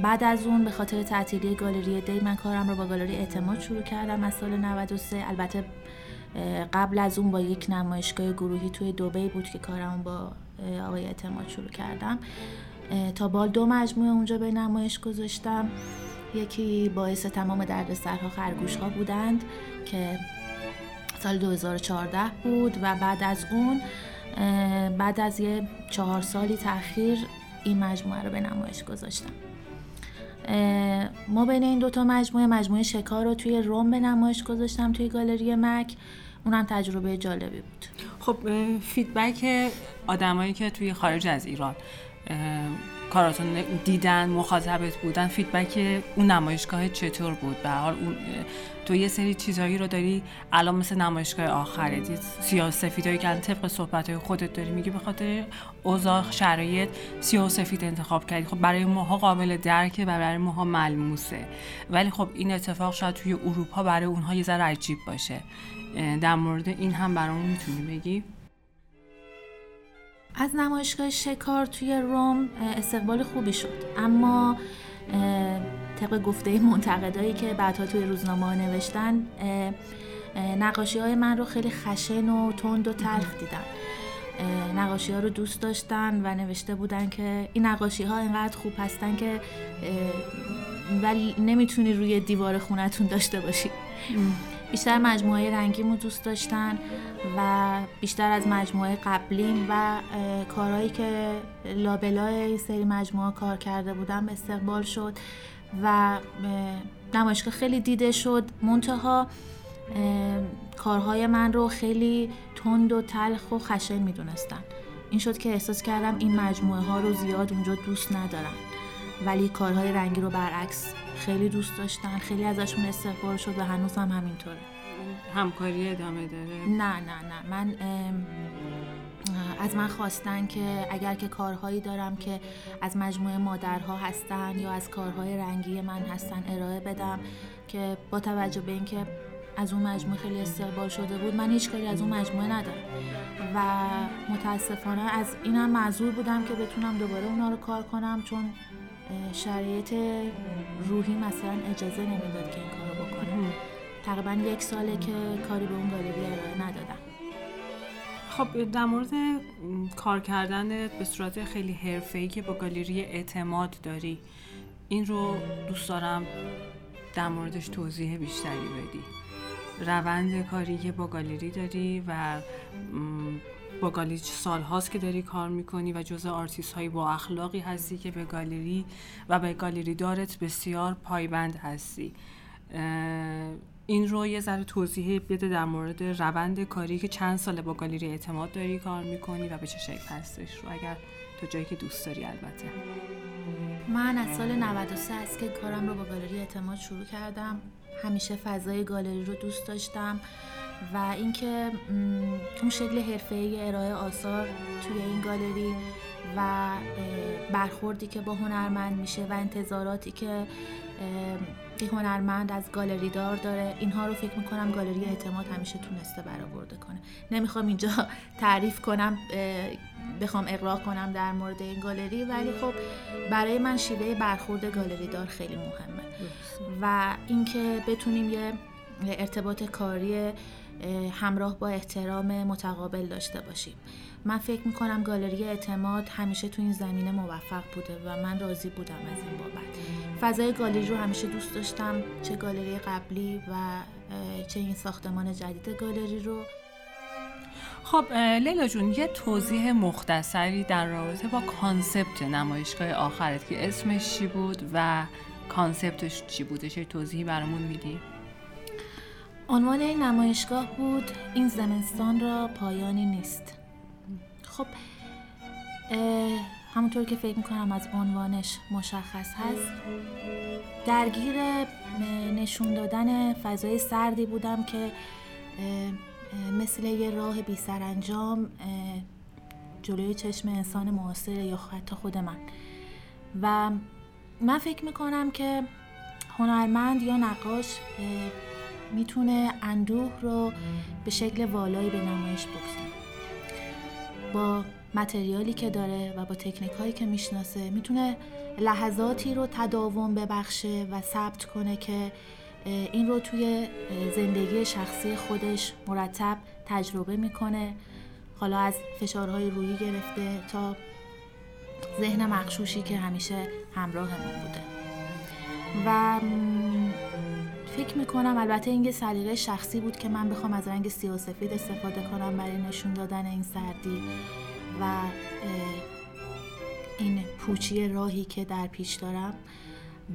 بعد از اون به خاطر تعطیلی گالری دی من کارم رو با گالری اعتماد شروع کردم از سال 93 البته قبل از اون با یک نمایشگاه گروهی توی دوبی بود که کارم با آقای اعتماد شروع کردم. تا بال دو مجموعه اونجا به نمایش گذاشتم. یکی باعث تمام دردسرها خرگوش ها بودند که سال 2014 بود و بعد از اون بعد از یه چهار سالی تاخیر این مجموعه رو به نمایش گذاشتم. ما بین این دوتا مجموعه مجموعه شکار رو توی روم به نمایش گذاشتم توی گالری مک. اونم تجربه جالبی بود. خب feedback آدمایی که توی خارج از ایران. کاراتون دیدن مخاطبت بودن feedback اون نمایشگاه چطور بود؟ به هر حال اون تو یه سری چیزهایی رو داری الان مثل نمایشگاه آخره دید. سیاه سفیدایی که طبق صحبت خودت داری میگی به خاطر اوضاع شرایط سیاه سفید انتخاب کردی. خب برای ماها قابل درکه و برای ماها ملموسه. ولی خب این اتفاق شاید توی اروپا برای اونها یه ذره عجیب باشه. در مورد این هم برامون می‌تونی بگی؟ از نمایشگاه شکار توی روم استقبال خوبی شد. اما طبق گفته منتقدایی که بعدها توی روزنامه نوشتن نقاشی های من رو خیلی خشن و تند و تلخ دیدن. نقاشی ها رو دوست داشتن و نوشته بودن که این نقاشی ها اینقدر خوب هستن که ولی نمی‌تونی روی دیوار خونتون داشته باشی. بیشتر مجموعه رنگیمو دوست داشتن و بیشتر از مجموعه قبلیم و کارهایی که لابلای سری مجموعه کار کرده بودم استقبال شد و نمایشگاه خیلی دیده شد. منتها کارهای من رو خیلی تند و تلخ و خشن می‌دونستن. این شد که احساس کردم این مجموعه ها رو زیاد اونجا دوست ندارم ولی کارهای رنگی رو برعکس خیلی دوست داشتن خیلی ازشون استقبال شد و هنوز هم همینطوره. همکاری ادامه داره؟ نه نه نه. من از من خواستن که اگر که کارهایی دارم که از مجموعه مادرها هستن یا از کارهای رنگی من هستن ارائه بدم که با توجه به اینکه از اون مجموعه خیلی استقبال شده بود من هیچ کاری از اون مجموعه ندارم. و متاسفانه از اینم معذور بودم که بتونم دوباره اونا رو کار کنم چون شرایط روحی مثلا اجازه نمی‌داد که این کارو بکنم تقریبا یک ساله که کاری به اون گالری ارائه ندادم. خب در مورد کار کردن به صورت خیلی حرفه‌ای که با گالری اعتماد داری این رو دوست دارم در موردش توضیح بیشتری بدی. روند کاری که با گالری داری و با گالری سال هاست که داری کار می‌کنی و جزء آرتیست های با اخلاقی هستی که به گالری و به گالری دارت بسیار پایبند هستی. این رو یه ذره توضیح بده در مورد روند کاری که چند ساله با گالری اعتماد داری کار می‌کنی و به چه شکل هستش رو اگر تو جایی که دوست داری البته. من از سال 93 است که کارم رو با گالری اعتماد شروع کردم. همیشه فضای گالری رو دوست داشتم. و اینکه اون شکل حرفه‌ای ارائه آثار توی این گالری و برخوردی که با هنرمند میشه و انتظاراتی که هنرمند از گالری دار داره اینها رو فکر می‌کنم گالری اعتماد همیشه تونسته برآورده کنه. نمی‌خوام اینجا تعریف کنم بخوام اقراق کنم در مورد این گالری ولی خب برای من شیوه برخورد گالری دار خیلی مهمه. و اینکه بتونیم یه ارتباط کاری همراه با احترام متقابل داشته باشیم. من فکر می‌کنم گالری اعتماد همیشه تو این زمینه موفق بوده و من راضی بودم از این بابت. فضای گالری رو همیشه دوست داشتم چه گالری قبلی و چه این ساختمان جدید گالری رو. خب لیلا جون یه توضیح مختصری در رابطه با concept نمایشگاه آخرت که اسمش چی بود و کانسپتش چی بودش توضیحی برامون میدی؟ عنوان این نمایشگاه بود این زمستان را پایانی نیست. خب همونطور که فکر می‌کنم از عنوانش مشخص هست درگیر نشون دادن فضای سردی بودم که مثل یه راه بی سرانجام جلوی چشم انسان معاصر یا حتی خود من. و من فکر می‌کنم که هنرمند یا نقاش می‌تونه اندوه رو به شکل والایی به نمایش بگذاره با متریالی که داره و با تکنیک هایی که می‌شناسه می‌تونه لحظاتی رو تداوم ببخشه و ثبت کنه که این رو توی زندگی شخصی خودش مرتب تجربه می‌کنه. حالا از فشارهای رویی گرفته تا ذهن مخشوشی که همیشه همراهمون بوده. و فکر می‌کنم البته این سلیقه شخصی بود که من بخوام از رنگ سیاسفید استفاده کنم برای نشون دادن این سردی و این پوچی راهی که در پیش دارم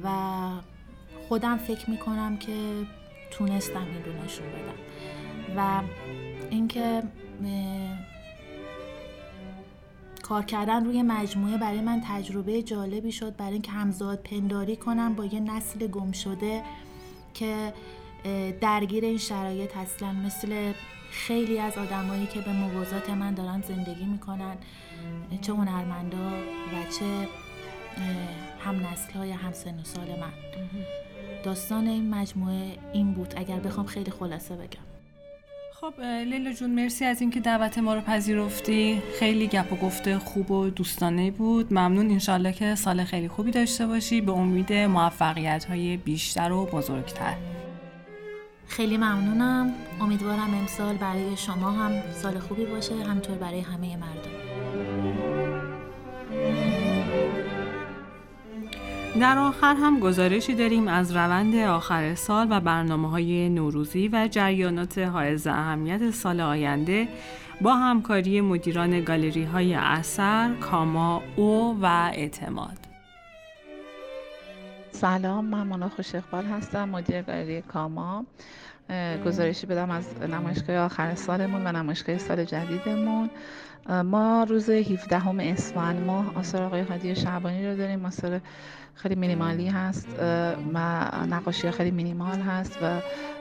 و خودم فکر می‌کنم که تونستم این رو نشون بدم و اینکه کار کردن روی مجموعه برای من تجربه جالبی شد برای اینکه همزاد پنداری کنم با یه نسل گم شده که درگیر این شرایط هستن. مثل خیلی از آدمایی که به موازات من دارن زندگی می‌کنن. چه هنرمندا و چه هم نسل های هم سن و سال من. داستان این مجموعه این بود. اگر بخوام خیلی خلاصه بگم. خب لیلا جون مرسی از اینکه دعوت ما رو پذیرفتی. خیلی گپ و گفته خوب و دوستانه بود. ممنون انشالله که سال خیلی خوبی داشته باشی. به امید موفقیت های بیشتر و بزرگتر. خیلی ممنونم. امیدوارم امسال برای شما هم سال خوبی باشه همطور برای همه مردم. در آخر هم گزارشی داریم از روند آخر سال و برنامه های نوروزی و جریانات حائز اهمیت سال آینده با همکاری مدیران گالری های اثر، کاما، او و اعتماد. سلام من مونا خوش اقبال هستم مدیر گالری کاما گزارشی بدم از نمایشگاه آخر سالمون و نمایشگاه سال جدیدمون ما روز 17 اسفند ماه آثار آقای هادی شعبانی رو داریم. آثار خیلی مینیمالی هست و نقاشی خیلی مینیمال هست و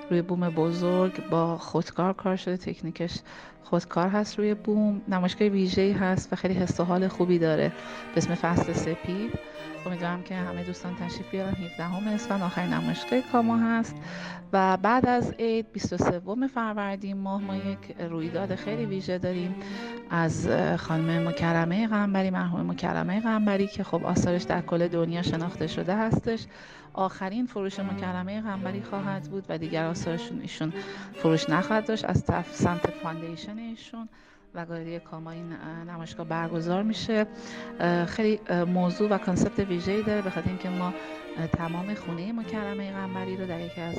روی بوم بزرگ با خودکار کار شده. تکنیکش خودکار هست روی بوم. نمایشگاه ویژه‌ای هست و خیلی حس و حال خوبی داره به اسم فصل سپید. امیدوارم که همه دوستان تشریف بیارن. 17 اسفند آخرین نمایشگاه کاما هست. و بعد از عید 23 فروردین ماه ما یک رویداد خیلی ویژه داریم از خانم مکرمه قنبری مرحوم مکرمه قنبری که خب آثارش در کل دنیا شناخته شده هستش. آخرین فروش مکرمه قنبری خواهد بود و دیگر آثارشون ایشون فروش نخواهد داشت. از طرف سمت foundation ایشون و گالری کاما این نمایشگاه برگزار میشه. خیلی موضوع و concept ویژه‌ای داره به خاطر اینکه ما تمام خونه مکرمه قنبری رو در یکی از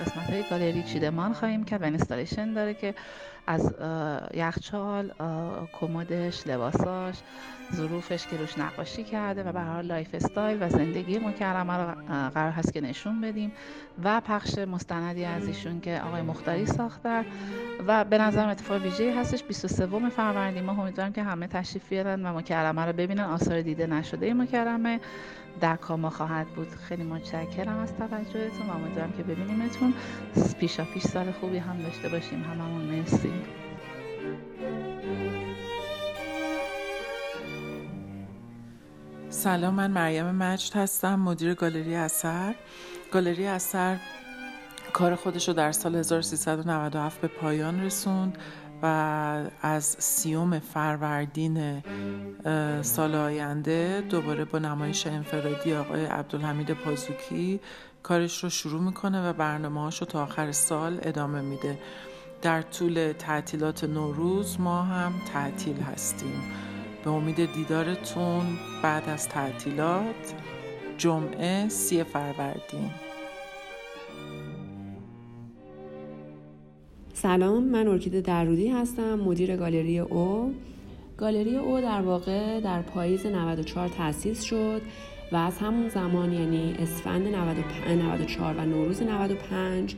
قسمت های گالری چیدمان خواهیم کرد و installation داره که از یخچال کمدش لباساش ظروفش که روش نقاشی کرده و به هر lifestyle و زندگی مکرمه رو قرار هست که نشون بدیم و پخش مستندی از ایشون که آقای مختاری ساختن و به نظرم اتفاق ویژه‌ای هستش. 23 فروردین ما امیدوارم که همه تشریف بیارن و مکرمه رو ببینن. آثار دیده نشده مکرمه در کاما خواهد بود. خیلی متشکرم از توجهتون و امیدوارم که ببینیمتون. پیشا پیش سال خوبی هم داشته باشیم. هممون مرسی. سلام من مریم مجد هستم مدیر گالری اثر. گالری اثر کار خودش رو در سال 1397 به پایان رسوند و از سیوم فروردین سال آینده دوباره با نمایش انفرادی آقای عبدالحمید پازوکی کارش رو شروع می‌کنه و برنامه رو تا آخر سال ادامه میده. در طول تعطیلات نوروز ما هم تعطیل هستیم. به امید دیدارتون بعد از تعطیلات جمعه سی فروردین. سلام من ارکیده درودی هستم مدیر گالری او. گالری او در واقع در پاییز 94 تأسیس شد و از همون زمان یعنی اسفند 94 و نوروز 95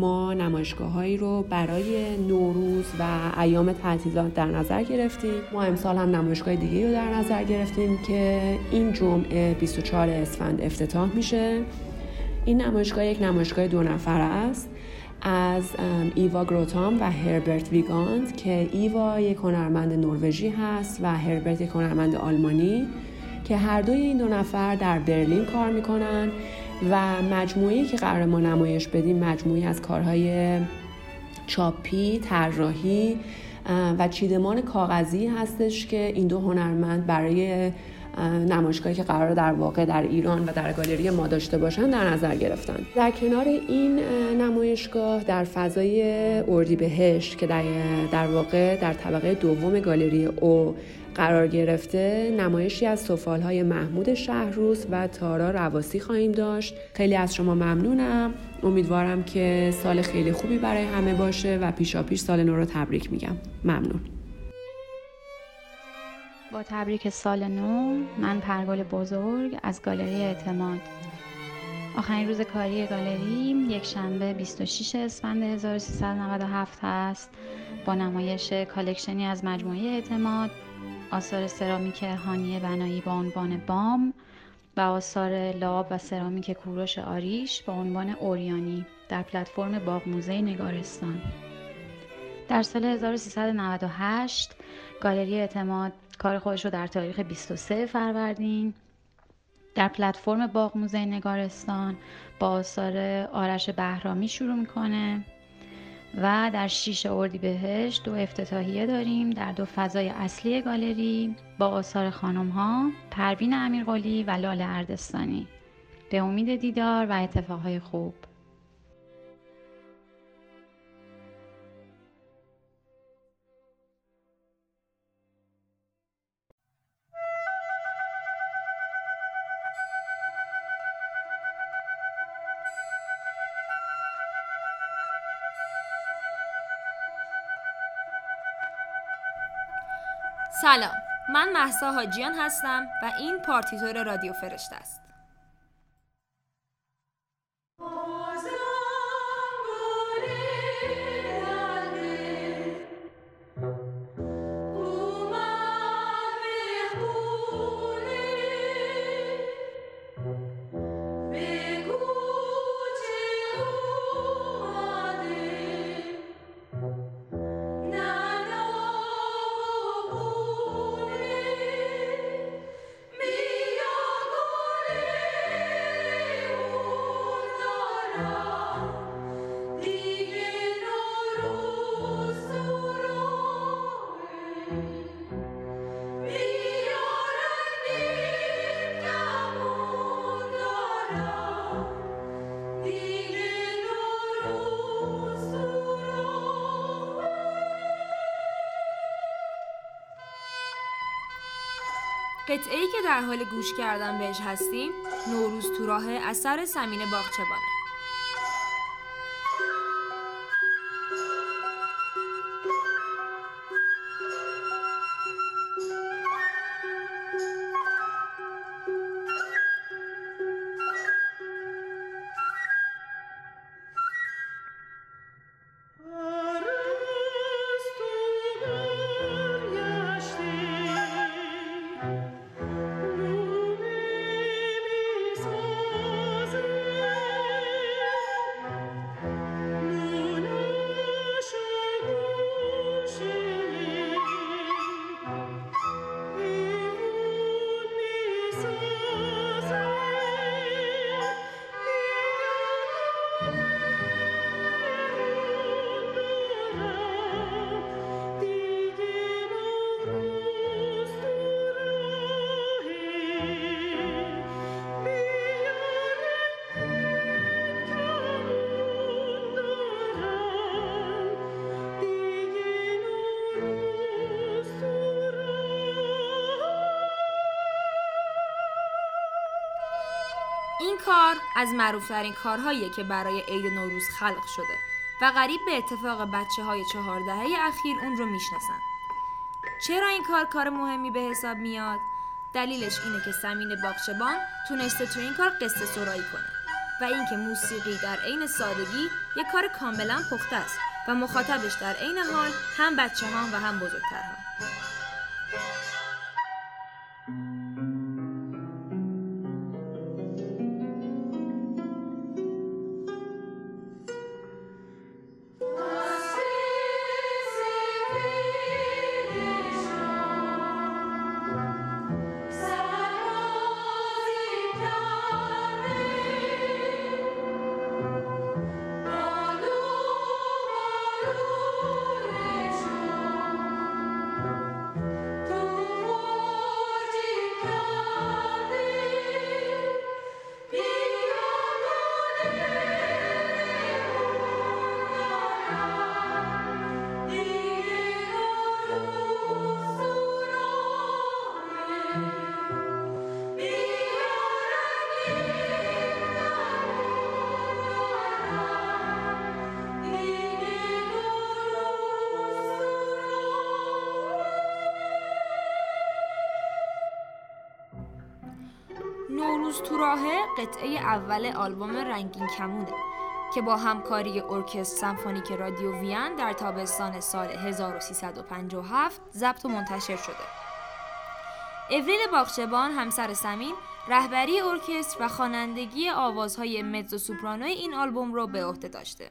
ما نمایشگاه هایی رو برای نوروز و ایام تعطیلات در نظر گرفتیم. ما امسال هم نمایشگاه دیگه رو در نظر گرفتیم که این جمعه 24 اسفند افتتاح میشه. این نمایشگاه یک نمایشگاه دو نفر است. از ایوا گروتام و هربرت ویگاند که ایوا یک هنرمند نروژی هست و هربرت یک هنرمند آلمانی که هر دوی این دو نفر در برلین کار می‌کنن. و مجموعی که قرار ما نمایش بدیم مجموعی از کارهای چاپی، طراحی و چیدمان کاغذی هستش که این دو هنرمند برای نمایشگاهی که قرار در واقع در ایران و در گالری ما داشته باشن در نظر گرفتن. در کنار این نمایشگاه در فضای اردیبهشت که در, در واقع در طبقه دوم گالری او قرار گرفته نمایشی از های محمود شهروز و تارا رواسی خواهیم داشت. خیلی از شما ممنونم. امیدوارم که سال خیلی خوبی برای همه باشه و پیشا پیش سال نو رو تبریک میگم. ممنون. با تبریک سال نو من پرگل بزرگ از گالری اعتماد. آخرین روز کاری گالری یک شنبه 26 اسفند 1397 هست. با نمایش کالکشنی از مجموعه اعتماد. آثار سرامیک هانیه بنایی با عنوان بام و آثار لاب و سرامیک کوروش آریش با عنوان اوریانی در پلتفرم باغ موزه نگارستان. در سال 1398 گالری اعتماد کار خودش رو در تاریخ 23 فروردین در پلتفرم باغ موزه نگارستان با آثار آرش بهرامی شروع می‌کنه. و در شیش اردی بهش دو افتتاحیه داریم در دو فضای اصلی گالری با آثار خانم ها پروین امیرقلی و لال اردستانی. به امید دیدار و اتفاقهای خوب. من محسا حاجیان هستم و این پارتیتور رادیو فرشته است. قطعه ای که در حال گوش کردن بهش هستیم نوروز تو راه اثر سمین باغچبانه این کار از معروفترین کارهاییه که برای عید نوروز خلق شده و قریب به اتفاق بچه های چهار دهه اخیر اون رو می‌شناسن چرا این کار کار مهمی به حساب میاد؟ دلیلش اینه که سمین باغچبان تونسته تو این کار قصه سرایی کنه و اینکه موسیقی در عین سادگی یک کار کاملا پخته است و مخاطبش در عین حال هم بچه ها و هم بزرگترها قطعه اول آلبوم رنگین کمونه که با همکاری ارکستر سمفونیک رادیو وین در تابستان سال 1357 ضبط و منتشر شده. اوریل باغچبان همسر سمین رهبری ارکستر و خوانندگی آوازهای مزو سوپرانوی این آلبوم رو به عهده داشته.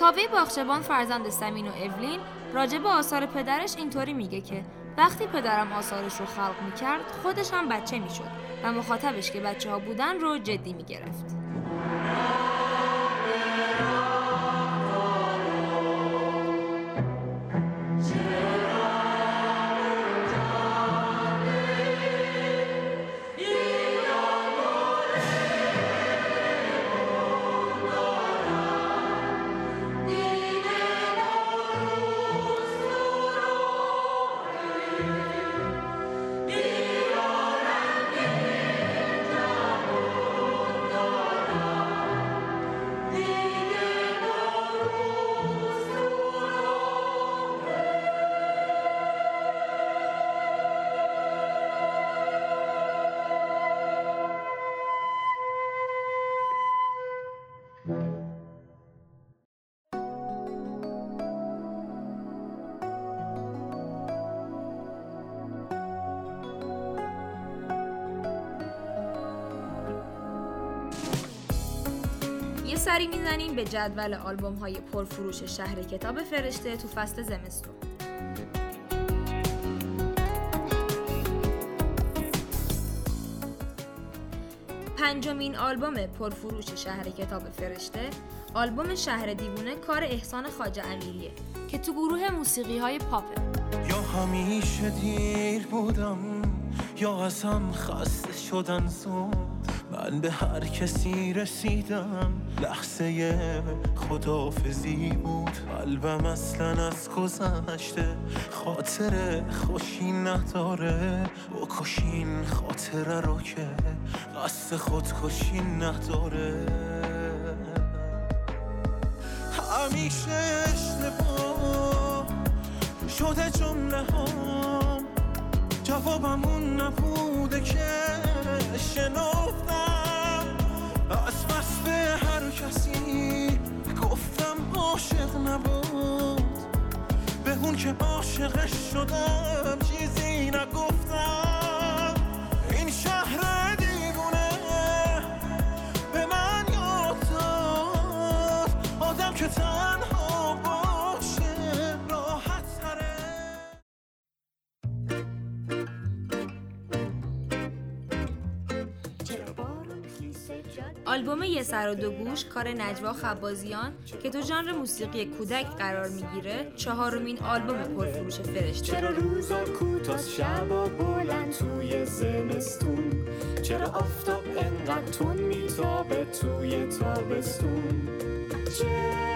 کاوه باغچبان فرزند سمین و اولین راجب آثار پدرش اینطوری میگه که وقتی پدرم آثارش رو خلق می‌کرد خودش هم بچه می‌شد و مخاطبش که بچه ها بودن رو جدی می‌گرفت. می‌زنیم به جدول آلبوم های پرفروش شهر کتاب فرشته تو فصل زمستون. پنجمین آلبوم پرفروش شهر کتاب فرشته آلبوم شهر دیوونه کار احسان خاجه امیریه که تو گروه موسیقی های پاپه یا همیشه دیر بودم یا ازم خسته شدن زود من به هر کسی رسیدم. لحظه خدافزی بود. قلبم اصلا از گذشته. خاطر خوشی نداره. بکشین خاطره رو که قصد خودکشی نداره. همیشه اشتباه شده جمله هم جوابمون نبوده که شنفتم از به هر کسی گفتم عاشق نبود. به اون که عاشقش شدم چیزی نگفتم. آلبوم یه سر و دو گوش کار نجوا خبازیان که تو ژانر موسیقی کودک قرار می‌گیره چهارمین آلبوم پرفروش فرشته. چرا روزا کوتاه شبا بلند توی زمستون؟ چرا آفتاب انقدر تون میتابه توی تابستون؟ چرا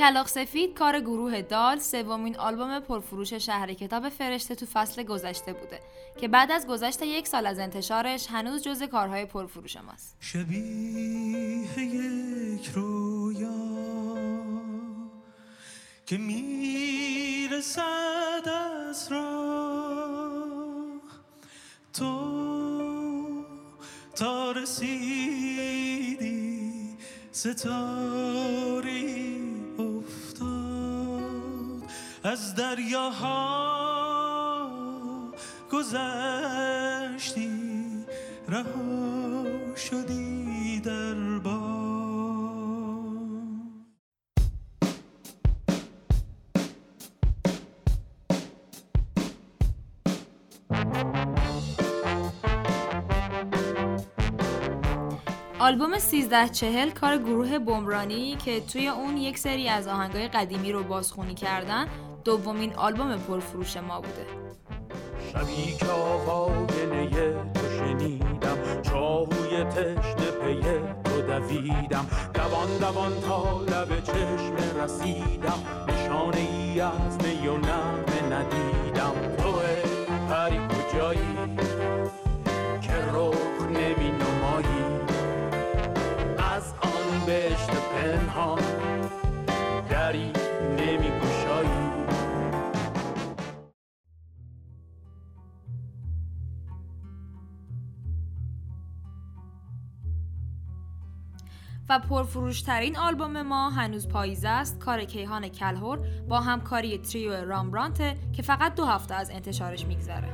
کلاق سفید کار گروه دال سومین آلبوم پرفروش شهر کتاب فرشته تو فصل گذشته بوده که بعد از گذشت یک سال از انتشارش هنوز جز کارهای پرفروش ماست. شبیه یک رویا که می‌رسد از راه. تو تا رسیدی ستاری از دریاها گذشتی رها شدی در آلبوم 1340 کار گروه بمرانی که توی اون یک سری از آهنگای قدیمی رو بازخونی کردن دومین آلبوم پرفروش ما بوده. شبی که آقای تو شنیدم چاهوی تشنه پیه تو دویدم. دوان دوان تا لب چشم رسیدم نشانه ای از و نغمه ندیدم. تو پری کجایی که رخ نمی نمایی؟ از آن بشت پنهان و پرفروشترین آلبوم ما هنوز پاییز است کار کیهان کلهور با همکاری تریو رامبرانت که فقط دو هفته از انتشارش میگذره.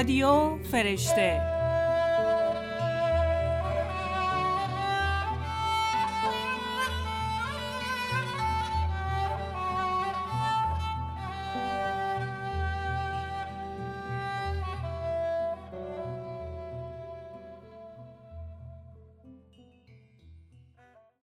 رادیو فرشته.